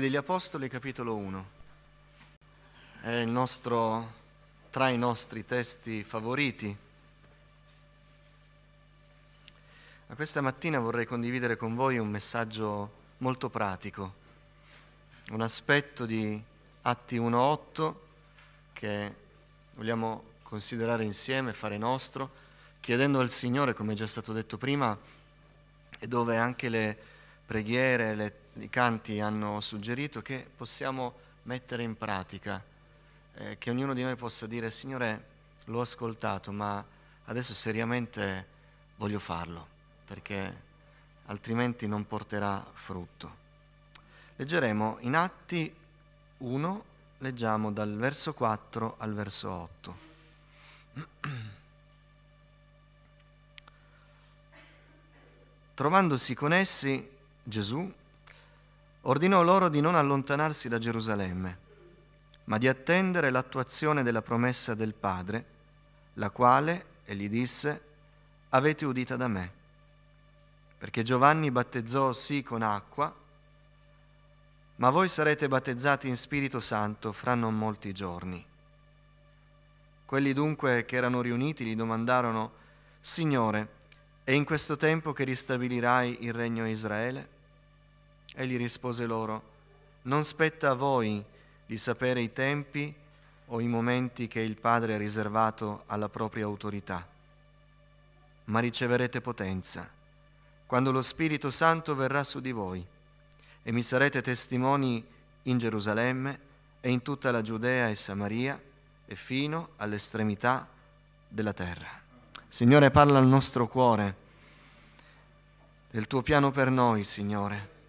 Atti degli Apostoli, capitolo 1. È il nostro, tra i nostri testi favoriti. Ma questa mattina vorrei condividere con voi un messaggio molto pratico, un aspetto di Atti 1.8 che vogliamo considerare insieme, fare nostro, chiedendo al Signore, come è già stato detto prima, e dove anche le preghiere, le i canti hanno suggerito che possiamo mettere in pratica, eh, che ognuno di noi possa dire Signore l'ho ascoltato ma adesso seriamente voglio farlo perché altrimenti non porterà frutto. Leggeremo in Atti 1, leggiamo dal verso 4 al verso 8. Trovandosi con essi, Gesù ordinò loro di non allontanarsi da Gerusalemme, ma di attendere l'attuazione della promessa del Padre, la quale, egli disse, avete udita da me. Perché Giovanni battezzò sì con acqua, ma voi sarete battezzati in Spirito Santo fra non molti giorni. Quelli dunque che erano riuniti gli domandarono, Signore, è in questo tempo che ristabilirai il regno Israele? Egli rispose loro, non spetta a voi di sapere i tempi o i momenti che il Padre ha riservato alla propria autorità, ma riceverete potenza quando lo Spirito Santo verrà su di voi e mi sarete testimoni in Gerusalemme e in tutta la Giudea e Samaria e fino all'estremità della terra. Signore, parla al nostro cuore del tuo piano per noi, Signore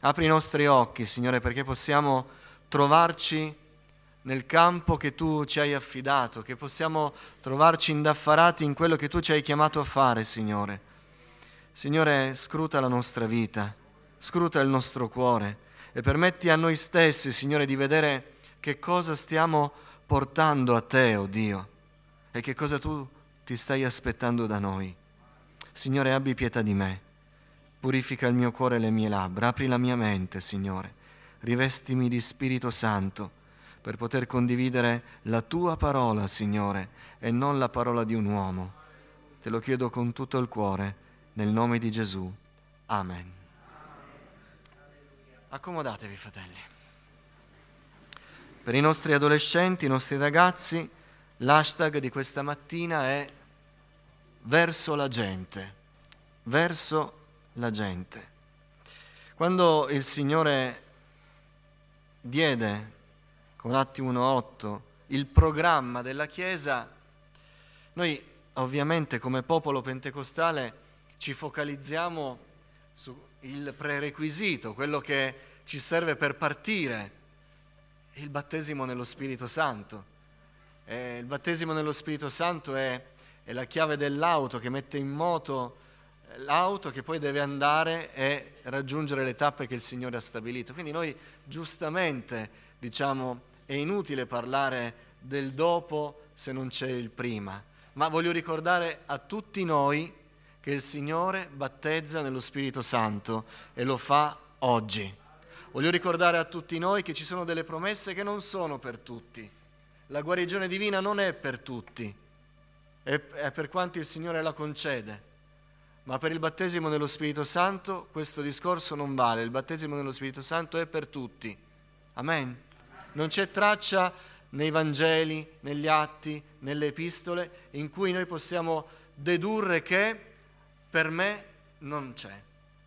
Apri i nostri occhi, Signore, perché possiamo trovarci nel campo che tu ci hai affidato, che possiamo trovarci indaffarati in quello che tu ci hai chiamato a fare, Signore. Signore, scruta la nostra vita, scruta il nostro cuore e permetti a noi stessi, Signore, di vedere che cosa stiamo portando a te, oh Dio, e che cosa tu ti stai aspettando da noi. Signore, abbi pietà di me. Purifica il mio cuore e le mie labbra, apri la mia mente, Signore. Rivestimi di Spirito Santo per poter condividere la tua parola, Signore, e non la parola di un uomo. Te lo chiedo con tutto il cuore, nel nome di Gesù. Amen. Accomodatevi, fratelli. Per i nostri adolescenti, i nostri ragazzi, l'hashtag di questa mattina è verso la gente, verso la gente. Quando il Signore diede con Atti 1.8 il programma della Chiesa, noi ovviamente come popolo pentecostale ci focalizziamo sul prerequisito, quello che ci serve per partire, il battesimo nello Spirito Santo. E il battesimo nello Spirito Santo è, è la chiave dell'auto che mette in moto l'auto che poi deve andare e raggiungere le tappe che il Signore ha stabilito. Quindi noi giustamente diciamo è inutile parlare del dopo se non c'è il prima, ma voglio ricordare a tutti noi che il Signore battezza nello Spirito Santo e lo fa oggi. Voglio ricordare a tutti noi che ci sono delle promesse che non sono per tutti. La guarigione divina non è per tutti, è per quanti il Signore la concede ma per il battesimo nello Spirito Santo questo discorso non vale, il battesimo nello Spirito Santo è per tutti. Amen. Non c'è traccia nei Vangeli, negli atti, nelle epistole in cui noi possiamo dedurre che per me non c'è.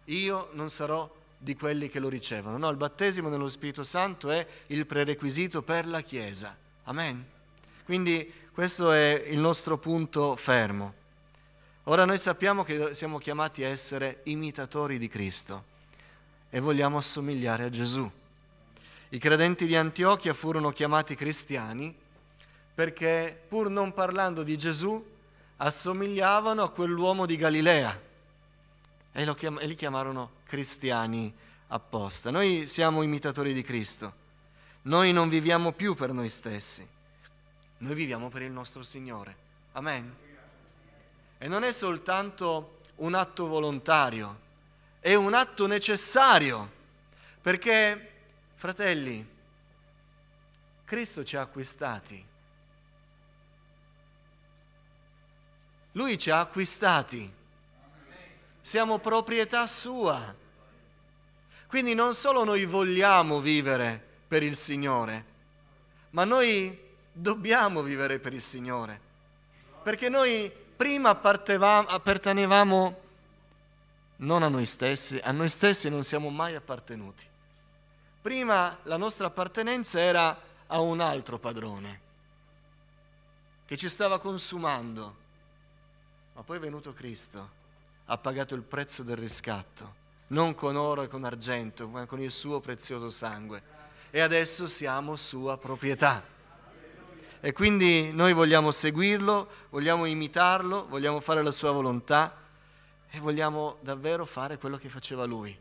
Io non sarò di quelli che lo ricevono. No, il battesimo nello Spirito Santo è il prerequisito per la Chiesa. Amen. Quindi questo è il nostro punto fermo. Ora noi sappiamo che siamo chiamati a essere imitatori di Cristo e vogliamo assomigliare a Gesù. I credenti di Antiochia furono chiamati cristiani perché pur non parlando di Gesù assomigliavano a quell'uomo di Galilea e, chiam- e li chiamarono cristiani apposta. Noi siamo imitatori di Cristo, noi non viviamo più per noi stessi, noi viviamo per il nostro Signore. Amen. E non è soltanto un atto volontario, è un atto necessario, perché Fratelli, Cristo ci ha acquistati. Lui ci ha acquistati. Siamo proprietà sua. Quindi non solo noi vogliamo vivere per il Signore, ma noi dobbiamo vivere per il Signore. Perché noi prima appartenevamo non a noi stessi, a noi stessi non siamo mai appartenuti. Prima la nostra appartenenza era a un altro padrone che ci stava consumando, ma poi è venuto Cristo, ha pagato il prezzo del riscatto, non con oro e con argento, ma con il suo prezioso sangue. E adesso siamo sua proprietà. E quindi noi vogliamo seguirlo, vogliamo imitarlo, vogliamo fare la sua volontà e vogliamo davvero fare quello che faceva lui.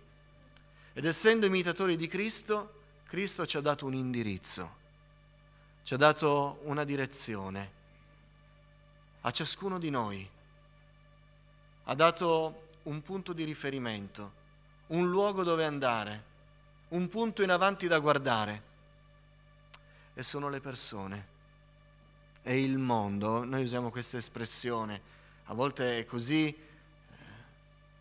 Ed essendo imitatori di Cristo, Cristo ci ha dato un indirizzo, ci ha dato una direzione a ciascuno di noi, ha dato un punto di riferimento, un luogo dove andare, un punto in avanti da guardare. E sono le persone, è il mondo. Noi usiamo questa espressione, a volte è così eh,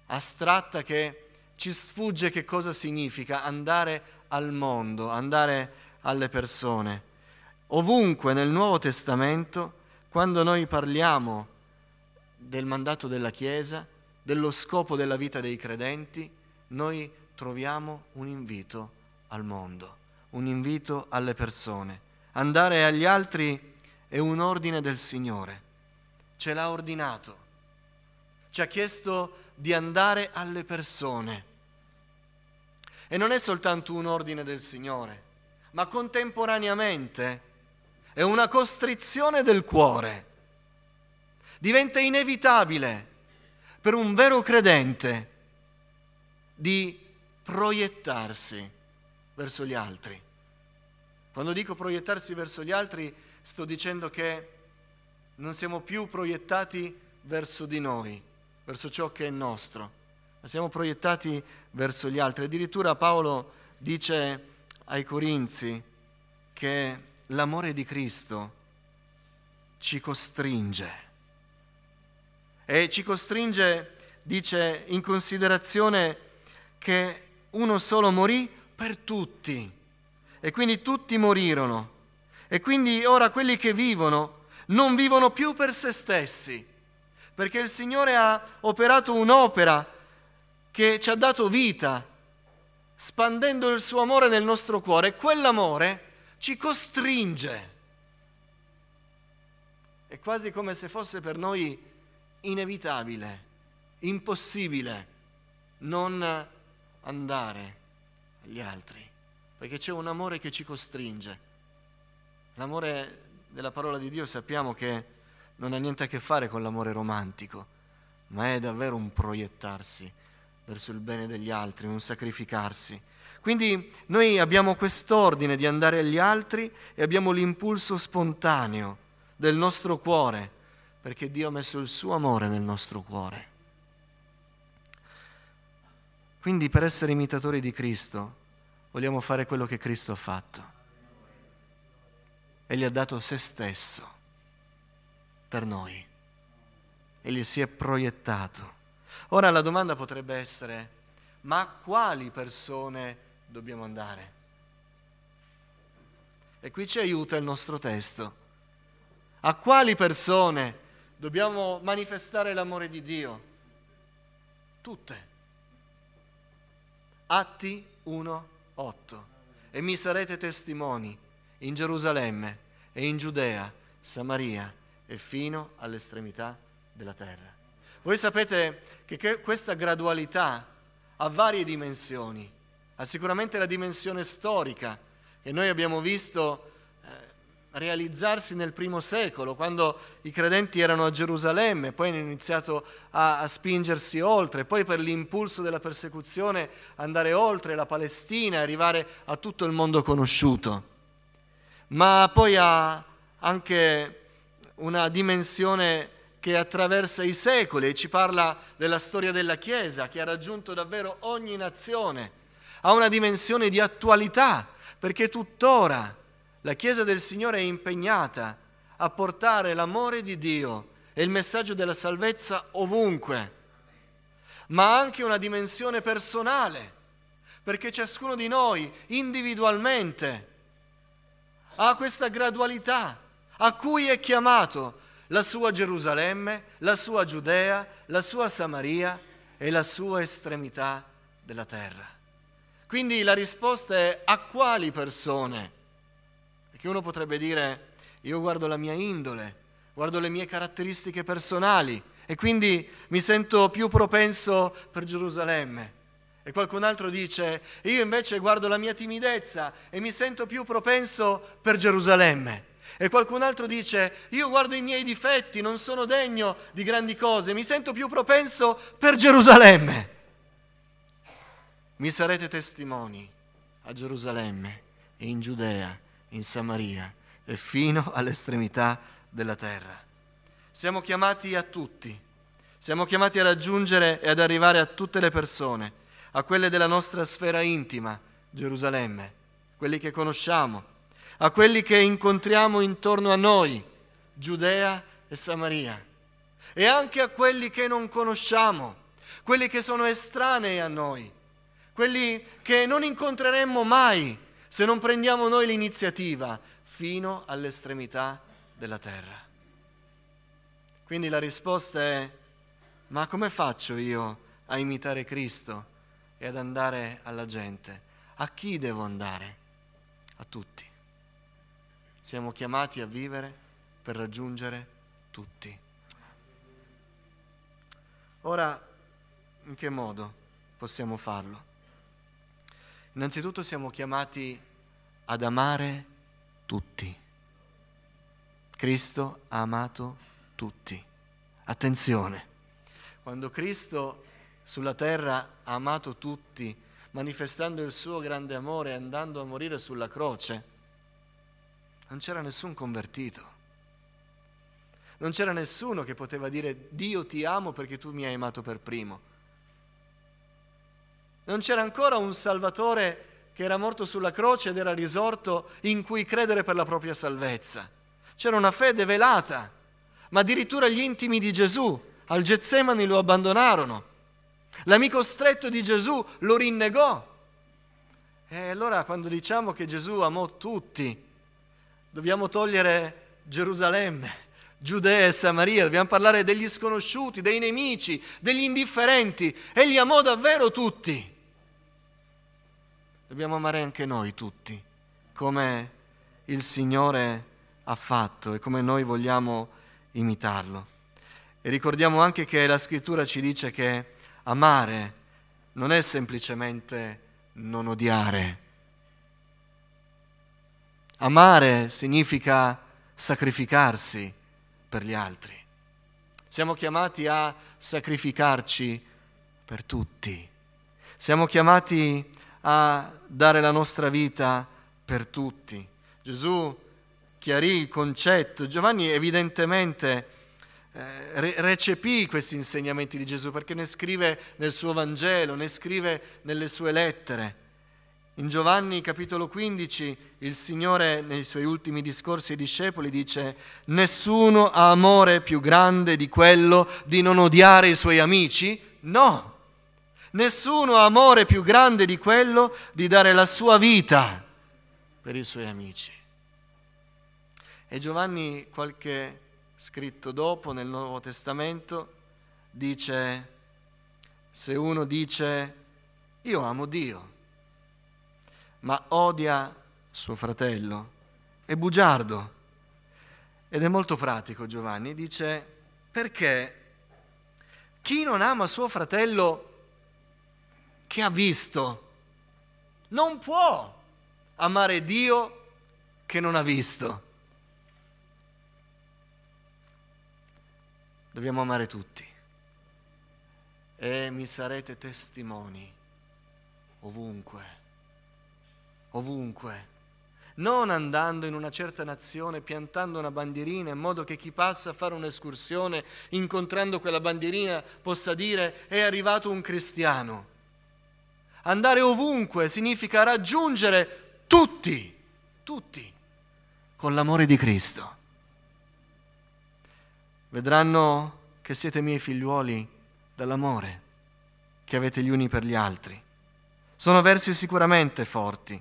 astratta che ci sfugge che cosa significa andare al mondo, andare alle persone. Ovunque nel Nuovo Testamento, quando noi parliamo del mandato della Chiesa, dello scopo della vita dei credenti, noi troviamo un invito al mondo, un invito alle persone. Andare agli altri è un ordine del Signore, ce l'ha ordinato, ci ha chiesto di andare alle persone e non è soltanto un ordine del Signore, ma contemporaneamente è una costrizione del cuore. Diventa inevitabile per un vero credente di proiettarsi verso gli altri. Quando dico proiettarsi verso gli altri, sto dicendo che non siamo più proiettati verso di noi, verso ciò che è nostro, ma siamo proiettati verso gli altri. Addirittura Paolo dice ai Corinzi che l'amore di Cristo ci costringe. E ci costringe, dice, in considerazione che uno solo morì per tutti. E quindi tutti morirono. E quindi ora quelli che vivono non vivono più per se stessi, perché il Signore ha operato un'opera che ci ha dato vita, spandendo il suo amore nel nostro cuore e quell'amore ci costringe. È quasi come se fosse per noi inevitabile, impossibile non andare agli altri, perché c'è un amore che ci costringe. L'amore della parola di Dio sappiamo che non ha niente a che fare con l'amore romantico, ma è davvero un proiettarsi verso il bene degli altri, un sacrificarsi. Quindi noi abbiamo quest'ordine di andare agli altri e abbiamo l'impulso spontaneo del nostro cuore, perché Dio ha messo il suo amore nel nostro cuore. Quindi per essere imitatori di Cristo vogliamo fare quello che Cristo ha fatto. Egli ha dato se stesso per noi. Egli si è proiettato. Ora la domanda potrebbe essere, ma a quali persone dobbiamo andare? E qui ci aiuta il nostro testo. A quali persone dobbiamo manifestare l'amore di Dio? Tutte. Atti 1.8. E mi sarete testimoni in Gerusalemme e in Giudea, Samaria e fino all'estremità della terra. Voi sapete che questa gradualità ha varie dimensioni, ha sicuramente la dimensione storica che noi abbiamo visto eh, realizzarsi nel primo secolo, quando i credenti erano a Gerusalemme, poi hanno iniziato a, a, spingersi oltre, poi per l'impulso della persecuzione andare oltre la Palestina arrivare a tutto il mondo conosciuto. Ma poi ha anche una dimensione che attraversa i secoli e ci parla della storia della Chiesa che ha raggiunto davvero ogni nazione, ha una dimensione di attualità, perché tuttora la Chiesa del Signore è impegnata a portare l'amore di Dio e il messaggio della salvezza ovunque, ma anche una dimensione personale, perché ciascuno di noi individualmente ha questa gradualità a cui è chiamato la sua Gerusalemme, la sua Giudea, la sua Samaria e la sua estremità della terra. Quindi la risposta è a quali persone? Perché uno potrebbe dire, io guardo la mia indole, guardo le mie caratteristiche personali e quindi mi sento più propenso per Gerusalemme. E qualcun altro dice, io invece guardo la mia timidezza e mi sento più propenso per Gerusalemme. E qualcun altro dice, io guardo i miei difetti, non sono degno di grandi cose, mi sento più propenso per Gerusalemme. Mi sarete testimoni a Gerusalemme e in Giudea, in Samaria e fino all'estremità della terra. Siamo chiamati a tutti, siamo chiamati a raggiungere e ad arrivare a tutte le persone, a quelle della nostra sfera intima, Gerusalemme, quelli che conosciamo, a quelli che incontriamo intorno a noi, Giudea e Samaria, e anche a quelli che non conosciamo, quelli che sono estranei a noi quelli che non incontreremmo mai se non prendiamo noi l'iniziativa fino all'estremità della terra. Quindi la risposta è, ma come faccio io a imitare Cristo e ad andare alla gente? A chi devo andare? A tutti. Siamo chiamati a vivere per raggiungere tutti. Ora, in che modo possiamo farlo? Innanzitutto siamo chiamati ad amare tutti. Cristo ha amato tutti. Attenzione, quando Cristo sulla terra ha amato tutti, manifestando il suo grande amore andando a morire sulla croce, non c'era nessun convertito. Non c'era nessuno che poteva dire Dio ti amo perché tu mi hai amato per primo. Non c'era ancora un Salvatore che era morto sulla croce ed era risorto in cui credere per la propria salvezza. C'era una fede velata, ma addirittura gli intimi di Gesù al Getsemani lo abbandonarono. L'amico stretto di Gesù lo rinnegò. E allora quando diciamo che Gesù amò tutti, dobbiamo togliere Gerusalemme, Giudea e Samaria, dobbiamo parlare degli sconosciuti, dei nemici, degli indifferenti. Egli amò davvero tutti dobbiamo amare anche noi tutti, come il Signore ha fatto e come noi vogliamo imitarlo. E ricordiamo anche che la scrittura ci dice che amare non è semplicemente non odiare. Amare significa sacrificarsi per gli altri. Siamo chiamati a sacrificarci per tutti. Siamo chiamati a dare la nostra vita per tutti. Gesù chiarì il concetto, Giovanni evidentemente eh, recepì questi insegnamenti di Gesù perché ne scrive nel suo Vangelo, ne scrive nelle sue lettere. In Giovanni capitolo 15 il Signore nei suoi ultimi discorsi ai discepoli dice nessuno ha amore più grande di quello di non odiare i suoi amici? No, Nessuno ha amore più grande di quello di dare la sua vita per i suoi amici. E Giovanni, qualche scritto dopo nel Nuovo Testamento, dice, se uno dice io amo Dio, ma odia suo fratello, è bugiardo. Ed è molto pratico Giovanni, dice, perché chi non ama suo fratello che ha visto. Non può amare Dio che non ha visto. Dobbiamo amare tutti. E mi sarete testimoni ovunque, ovunque. Non andando in una certa nazione, piantando una bandierina in modo che chi passa a fare un'escursione, incontrando quella bandierina, possa dire è arrivato un cristiano Andare ovunque significa raggiungere tutti, tutti, con l'amore di Cristo. Vedranno che siete miei figliuoli dall'amore che avete gli uni per gli altri. Sono versi sicuramente forti,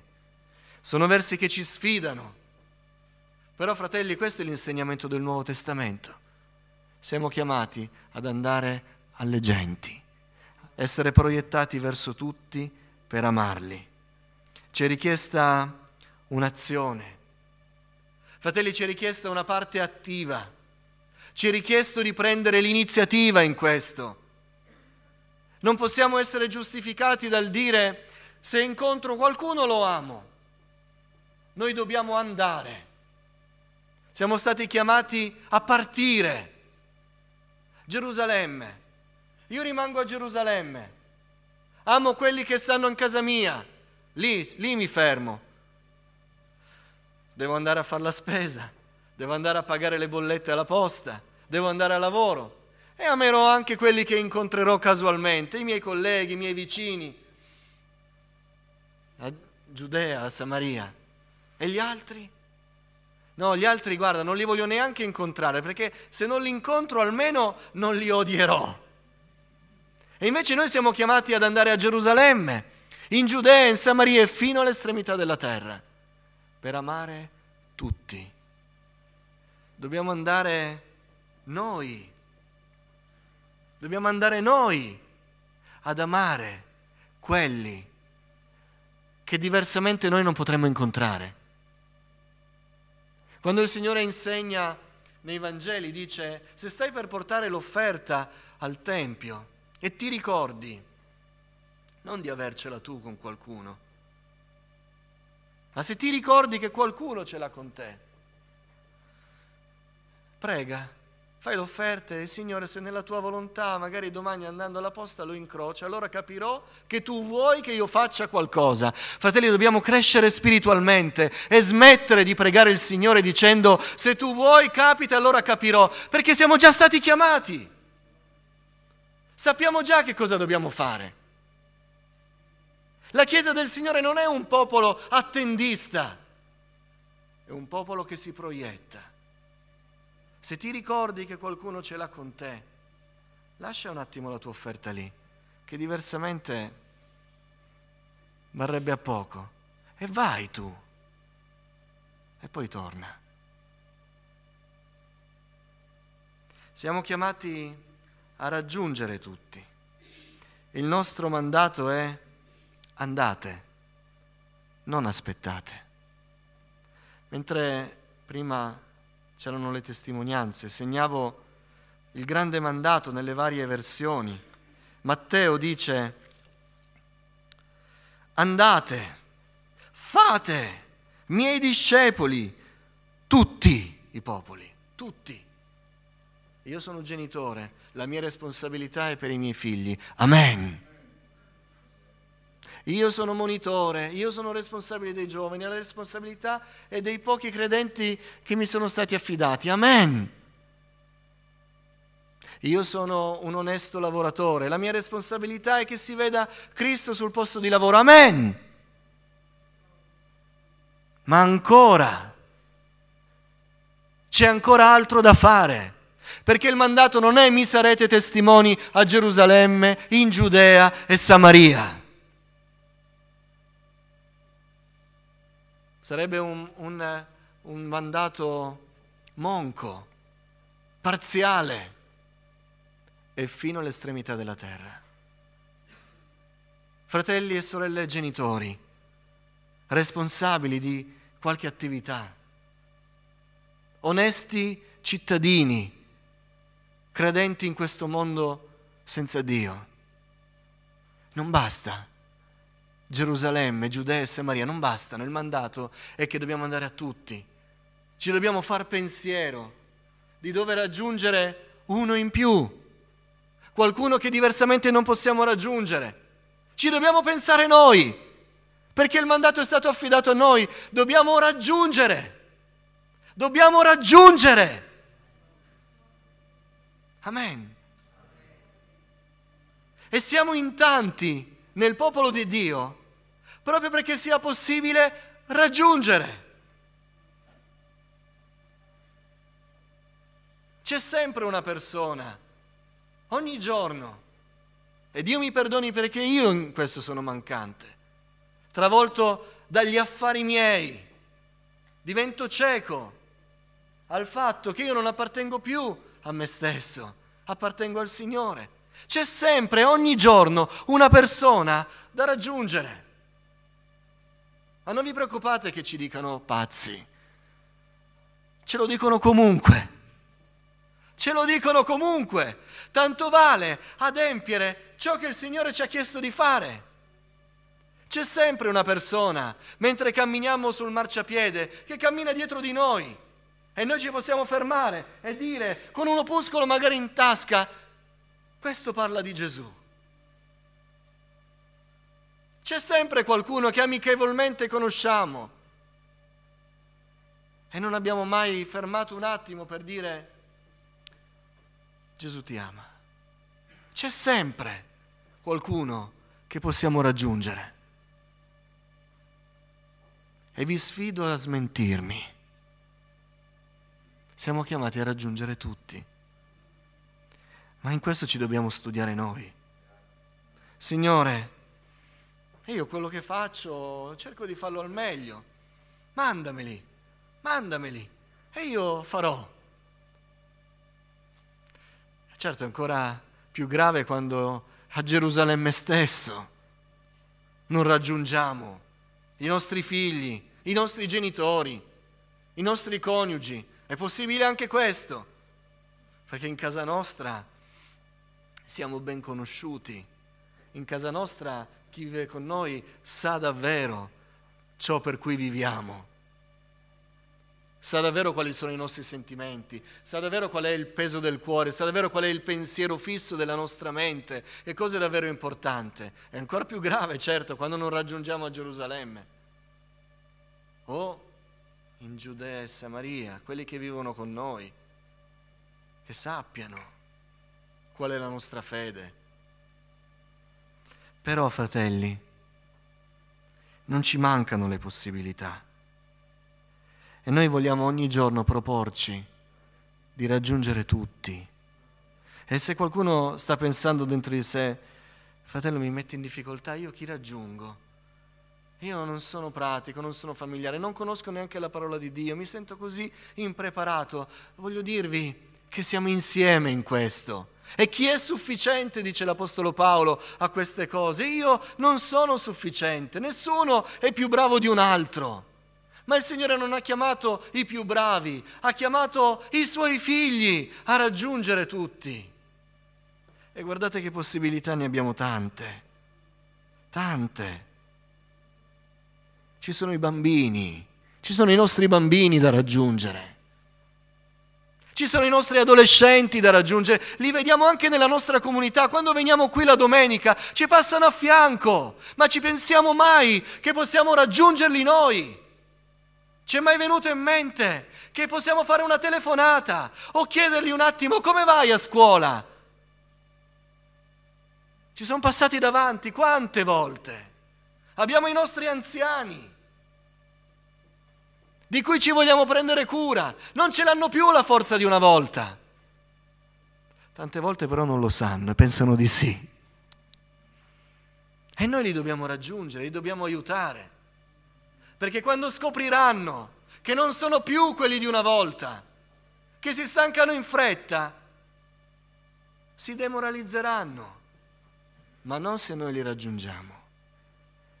sono versi che ci sfidano. Però fratelli, questo è l'insegnamento del Nuovo Testamento. Siamo chiamati ad andare alle genti, essere proiettati verso tutti per amarli. Ci è richiesta un'azione. Fratelli, ci è richiesta una parte attiva ci è richiesto di prendere l'iniziativa in questo. Non possiamo essere giustificati dal dire se incontro qualcuno lo amo. Noi dobbiamo andare. Siamo stati chiamati a partire. Gerusalemme. Io rimango a Gerusalemme. Amo quelli che stanno in casa mia. Lì, lì mi fermo. Devo andare a fare la spesa devo andare a pagare le bollette alla posta, devo andare a lavoro e amerò anche quelli che incontrerò casualmente, i miei colleghi, i miei vicini, la Giudea, la Samaria. E gli altri? No, gli altri, guarda, non li voglio neanche incontrare perché se non li incontro almeno non li odierò. E invece noi siamo chiamati ad andare a Gerusalemme, in Giudea, in Samaria e fino all'estremità della terra, per amare tutti Dobbiamo andare noi. Dobbiamo andare noi ad amare quelli che diversamente noi non potremmo incontrare. Quando il Signore insegna nei Vangeli, dice, se stai per portare l'offerta al Tempio e ti ricordi, non di avercela tu con qualcuno, ma se ti ricordi che qualcuno ce l'ha con te, prega, fai l'offerta e Signore se nella tua volontà magari domani andando alla posta lo incrocia, allora capirò che tu vuoi che io faccia qualcosa. Fratelli, dobbiamo crescere spiritualmente e smettere di pregare il Signore dicendo se tu vuoi capita allora capirò, perché siamo già stati chiamati. Sappiamo già che cosa dobbiamo fare. La Chiesa del Signore non è un popolo attendista, è un popolo che si proietta. Se ti ricordi che qualcuno ce l'ha con te, lascia un attimo la tua offerta lì, che diversamente varrebbe a poco. E vai tu. E poi torna. Siamo chiamati a raggiungere tutti. Il nostro mandato è andate, non aspettate. Mentre prima c'erano le testimonianze, segnavo il grande mandato nelle varie versioni. Matteo dice, andate, fate, miei discepoli, tutti i popoli, tutti. Io sono genitore, la mia responsabilità è per i miei figli. Amen. Io sono monitore, io sono responsabile dei giovani, la responsabilità è dei pochi credenti che mi sono stati affidati. Amen. Io sono un onesto lavoratore, la mia responsabilità è che si veda Cristo sul posto di lavoro. Amen. Ma ancora, c'è ancora altro da fare perché il mandato non è mi sarete testimoni a Gerusalemme, in Giudea e Samaria. Sarebbe un, un, un mandato monco, parziale e fino all'estremità della terra. Fratelli e sorelle genitori, responsabili di qualche attività, onesti cittadini, credenti in questo mondo senza Dio. Non basta Gerusalemme, Giudea e Samaria non bastano, il mandato è che dobbiamo andare a tutti. Ci dobbiamo far pensiero di dove raggiungere uno in più, qualcuno che diversamente non possiamo raggiungere. Ci dobbiamo pensare noi, perché il mandato è stato affidato a noi, dobbiamo raggiungere, dobbiamo raggiungere. Amen. E siamo in tanti nel popolo di Dio proprio perché sia possibile raggiungere. C'è sempre una persona, ogni giorno, e Dio mi perdoni perché io in questo sono mancante, travolto dagli affari miei, divento cieco al fatto che io non appartengo più a me stesso, appartengo al Signore. C'è sempre, ogni giorno, una persona da raggiungere. Ma non vi preoccupate che ci dicano pazzi, ce lo dicono comunque. Ce lo dicono comunque. Tanto vale adempiere ciò che il Signore ci ha chiesto di fare. C'è sempre una persona, mentre camminiamo sul marciapiede, che cammina dietro di noi. E noi ci possiamo fermare e dire, con un opuscolo magari in tasca, questo parla di Gesù. C'è sempre qualcuno che amichevolmente conosciamo e non abbiamo mai fermato un attimo per dire Gesù ti ama. C'è sempre qualcuno che possiamo raggiungere. E vi sfido a smentirmi. Siamo chiamati a raggiungere tutti. Ma in questo ci dobbiamo studiare noi. Signore, io quello che faccio cerco di farlo al meglio. Mandameli, mandameli e io farò. Certo è ancora più grave quando a Gerusalemme stesso non raggiungiamo i nostri figli, i nostri genitori, i nostri coniugi. È possibile anche questo, perché in casa nostra siamo ben conosciuti, in casa nostra chi vive con noi sa davvero ciò per cui viviamo, sa davvero quali sono i nostri sentimenti, sa davvero qual è il peso del cuore, sa davvero qual è il pensiero fisso della nostra mente. E cosa è davvero importante. È ancora più grave, certo, quando non raggiungiamo a Gerusalemme. O in Giudea e Samaria, quelli che vivono con noi, che sappiano qual è la nostra fede però, fratelli, non ci mancano le possibilità. E noi vogliamo ogni giorno proporci di raggiungere tutti. E se qualcuno sta pensando dentro di sé, fratello mi mette in difficoltà, io chi raggiungo? Io non sono pratico, non sono familiare, non conosco neanche la parola di Dio, mi sento così impreparato. Voglio dirvi che siamo insieme in questo. E chi è sufficiente, dice l'Apostolo Paolo, a queste cose? Io non sono sufficiente, nessuno è più bravo di un altro. Ma il Signore non ha chiamato i più bravi, ha chiamato i suoi figli a raggiungere tutti. E guardate che possibilità ne abbiamo tante, tante. Ci sono i bambini, ci sono i nostri bambini da raggiungere. Ci sono i nostri adolescenti da raggiungere, li vediamo anche nella nostra comunità. Quando veniamo qui la domenica ci passano a fianco, ma ci pensiamo mai che possiamo raggiungerli noi? Ci è mai venuto in mente che possiamo fare una telefonata o chiedergli un attimo come vai a scuola? Ci sono passati davanti quante volte? Abbiamo i nostri anziani di cui ci vogliamo prendere cura. Non ce l'hanno più la forza di una volta. Tante volte però non lo sanno e pensano di sì. E noi li dobbiamo raggiungere, li dobbiamo aiutare. Perché quando scopriranno che non sono più quelli di una volta, che si stancano in fretta, si demoralizzeranno. Ma non se noi li raggiungiamo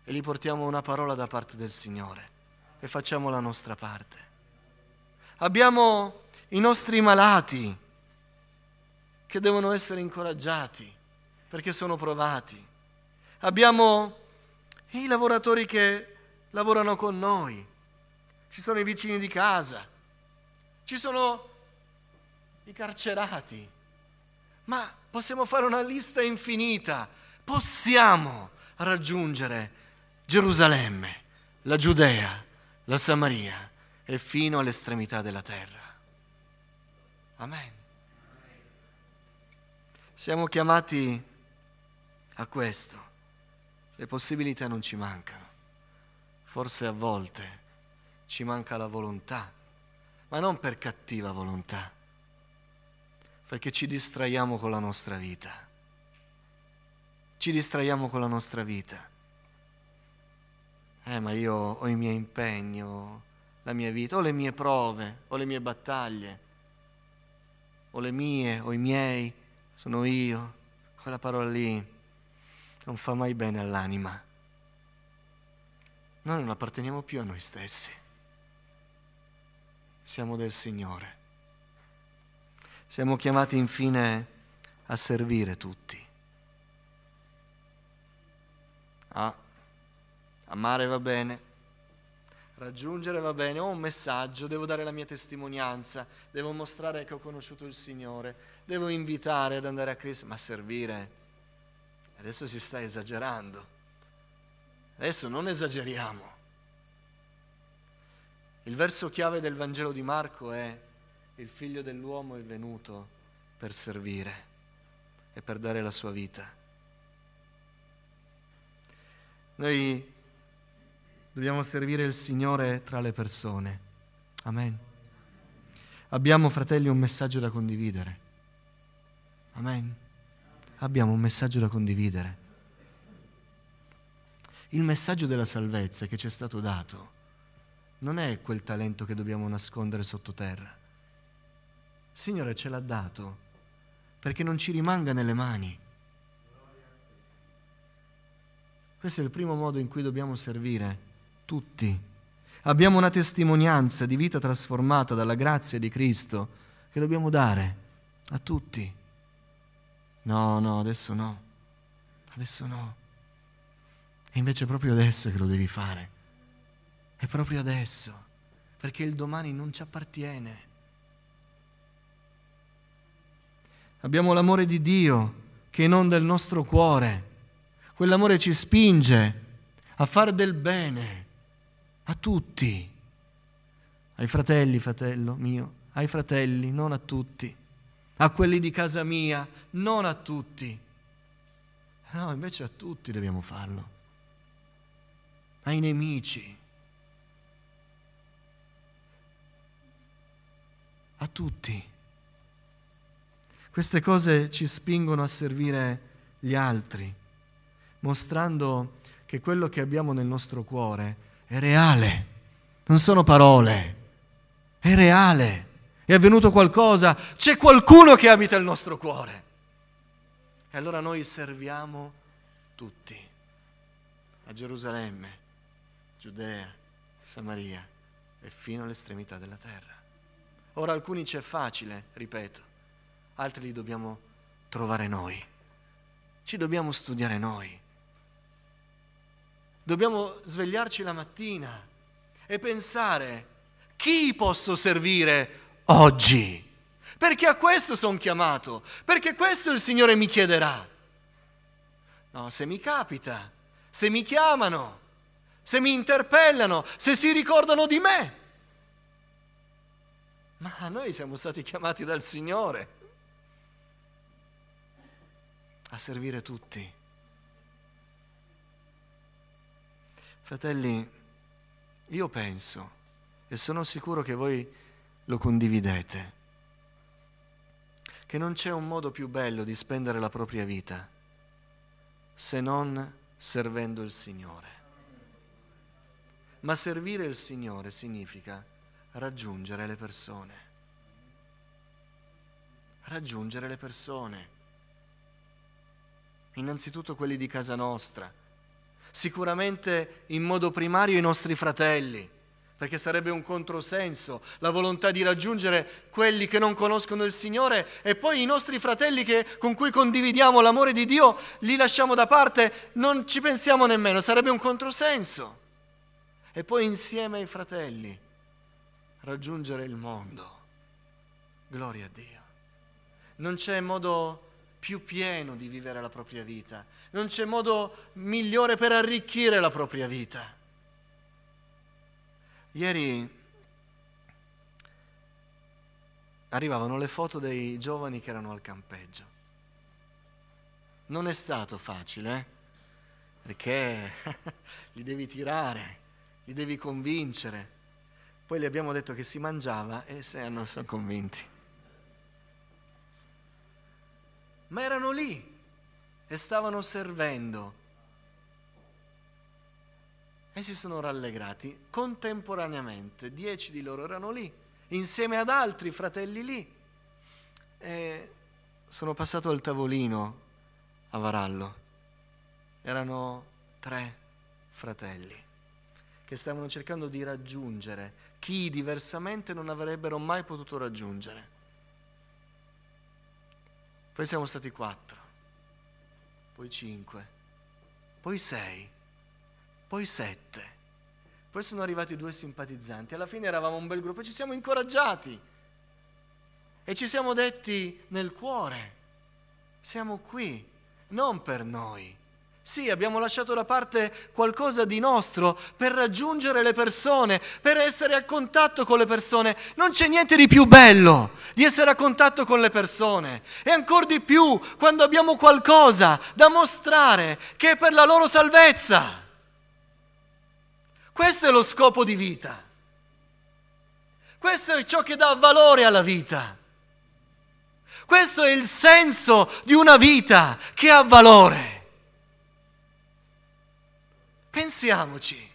e gli portiamo una parola da parte del Signore e facciamo la nostra parte. Abbiamo i nostri malati che devono essere incoraggiati perché sono provati. Abbiamo i lavoratori che lavorano con noi, ci sono i vicini di casa, ci sono i carcerati, ma possiamo fare una lista infinita, possiamo raggiungere Gerusalemme, la Giudea, la Samaria e fino all'estremità della terra. Amen. Siamo chiamati a questo. Le possibilità non ci mancano. forse a volte ci manca la volontà, ma non per cattiva volontà, perché ci distraiamo con la nostra vita. Ci distraiamo con la nostra vita. Eh, ma io ho i miei impegni, ho la mia vita, ho le mie prove, ho le mie battaglie, ho le mie, ho i miei, sono io. Quella parola lì non fa mai bene all'anima. Noi non apparteniamo più a noi stessi. Siamo del Signore. Siamo chiamati infine a servire tutti. Ah, amare va bene, raggiungere va bene, ho un messaggio, devo dare la mia testimonianza, devo mostrare che ho conosciuto il Signore, devo invitare ad andare a Cristo, ma servire adesso si sta esagerando. Adesso non esageriamo. Il verso chiave del Vangelo di Marco è il figlio dell'uomo è venuto per servire e per dare la sua vita. Noi dobbiamo servire il Signore tra le persone. Amen. Abbiamo, fratelli, un messaggio da condividere. Amen. Abbiamo un messaggio da condividere il messaggio della salvezza che ci è stato dato non è quel talento che dobbiamo nascondere sottoterra. Il Signore ce l'ha dato perché non ci rimanga nelle mani. Questo è il primo modo in cui dobbiamo servire tutti. Abbiamo una testimonianza di vita trasformata dalla grazia di Cristo che dobbiamo dare a tutti. No, no, adesso no. Adesso no. E invece è proprio adesso che lo devi fare. È proprio adesso, perché il domani non ci appartiene. Abbiamo l'amore di Dio che non del nostro cuore. Quell'amore ci spinge a fare del bene a tutti, ai fratelli, fratello mio, ai fratelli, non a tutti, a quelli di casa mia, non a tutti. No, invece a tutti dobbiamo farlo. Ai nemici, a tutti. Queste cose ci spingono a servire gli altri, mostrando che quello che abbiamo nel nostro cuore è reale, non sono parole, è reale, è avvenuto qualcosa, c'è qualcuno che abita il nostro cuore. E allora noi serviamo tutti a Gerusalemme, Giudea, Samaria e fino all'estremità della terra. Ora alcuni c'è facile, ripeto, altri li dobbiamo trovare noi. Ci dobbiamo studiare noi. Dobbiamo svegliarci la mattina e pensare chi posso servire oggi? Perché a questo sono chiamato, perché questo il Signore mi chiederà. No, se mi capita, se mi chiamano, se mi interpellano, se si ricordano di me. Ma noi siamo stati chiamati dal Signore a servire tutti. Fratelli, io penso e sono sicuro che voi lo condividete, che non c'è un modo più bello di spendere la propria vita se non servendo il Signore. Ma servire il Signore significa raggiungere le persone. Raggiungere le persone. Innanzitutto quelli di casa nostra. Sicuramente in modo primario i nostri fratelli, perché sarebbe un controsenso la volontà di raggiungere quelli che non conoscono il Signore e poi i nostri fratelli che, con cui condividiamo l'amore di Dio li lasciamo da parte, non ci pensiamo nemmeno, sarebbe un controsenso e poi insieme ai fratelli raggiungere il mondo. Gloria a Dio. Non c'è modo più pieno di vivere la propria vita, non c'è modo migliore per arricchire la propria vita. Ieri arrivavano le foto dei giovani che erano al campeggio. Non è stato facile, eh? perché li devi tirare, li devi convincere. Poi gli abbiamo detto che si mangiava e se non sono convinti. Ma erano lì e stavano servendo e si sono rallegrati contemporaneamente. Dieci di loro erano lì, insieme ad altri fratelli lì. E sono passato al tavolino a Varallo. Erano tre fratelli che stavano cercando di raggiungere chi diversamente non avrebbero mai potuto raggiungere. Poi siamo stati quattro, poi cinque, poi sei, poi sette, poi sono arrivati due simpatizzanti. Alla fine eravamo un bel gruppo e ci siamo incoraggiati e ci siamo detti nel cuore, siamo qui, non per noi. Sì, abbiamo lasciato da parte qualcosa di nostro per raggiungere le persone, per essere a contatto con le persone. Non c'è niente di più bello di essere a contatto con le persone. E ancora di più quando abbiamo qualcosa da mostrare che è per la loro salvezza. Questo è lo scopo di vita. Questo è ciò che dà valore alla vita. Questo è il senso di una vita che ha valore. Pensiamoci.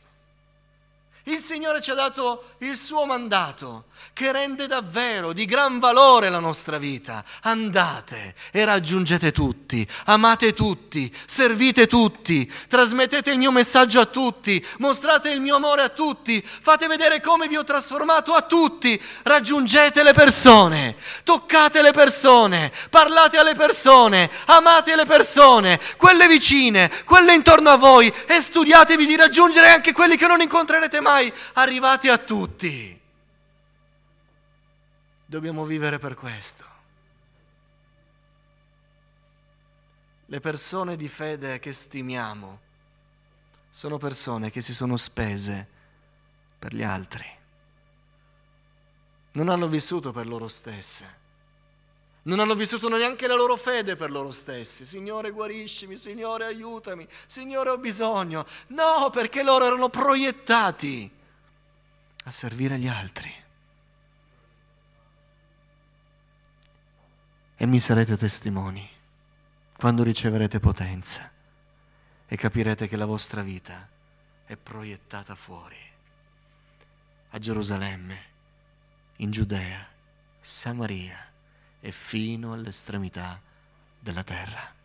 Il Signore ci ha dato il suo mandato che rende davvero di gran valore la nostra vita. Andate e raggiungete tutti, amate tutti, servite tutti, trasmettete il mio messaggio a tutti, mostrate il mio amore a tutti, fate vedere come vi ho trasformato a tutti, raggiungete le persone, toccate le persone, parlate alle persone, amate le persone, quelle vicine, quelle intorno a voi e studiatevi di raggiungere anche quelli che non incontrerete mai, arrivate a tutti. Dobbiamo vivere per questo. Le persone di fede che stimiamo sono persone che si sono spese per gli altri. Non hanno vissuto per loro stesse. Non hanno vissuto neanche la loro fede per loro stessi. Signore guariscimi, Signore aiutami, Signore ho bisogno. No, perché loro erano proiettati a servire gli altri. E mi sarete testimoni quando riceverete potenza e capirete che la vostra vita è proiettata fuori, a Gerusalemme, in Giudea, Samaria e fino all'estremità della terra.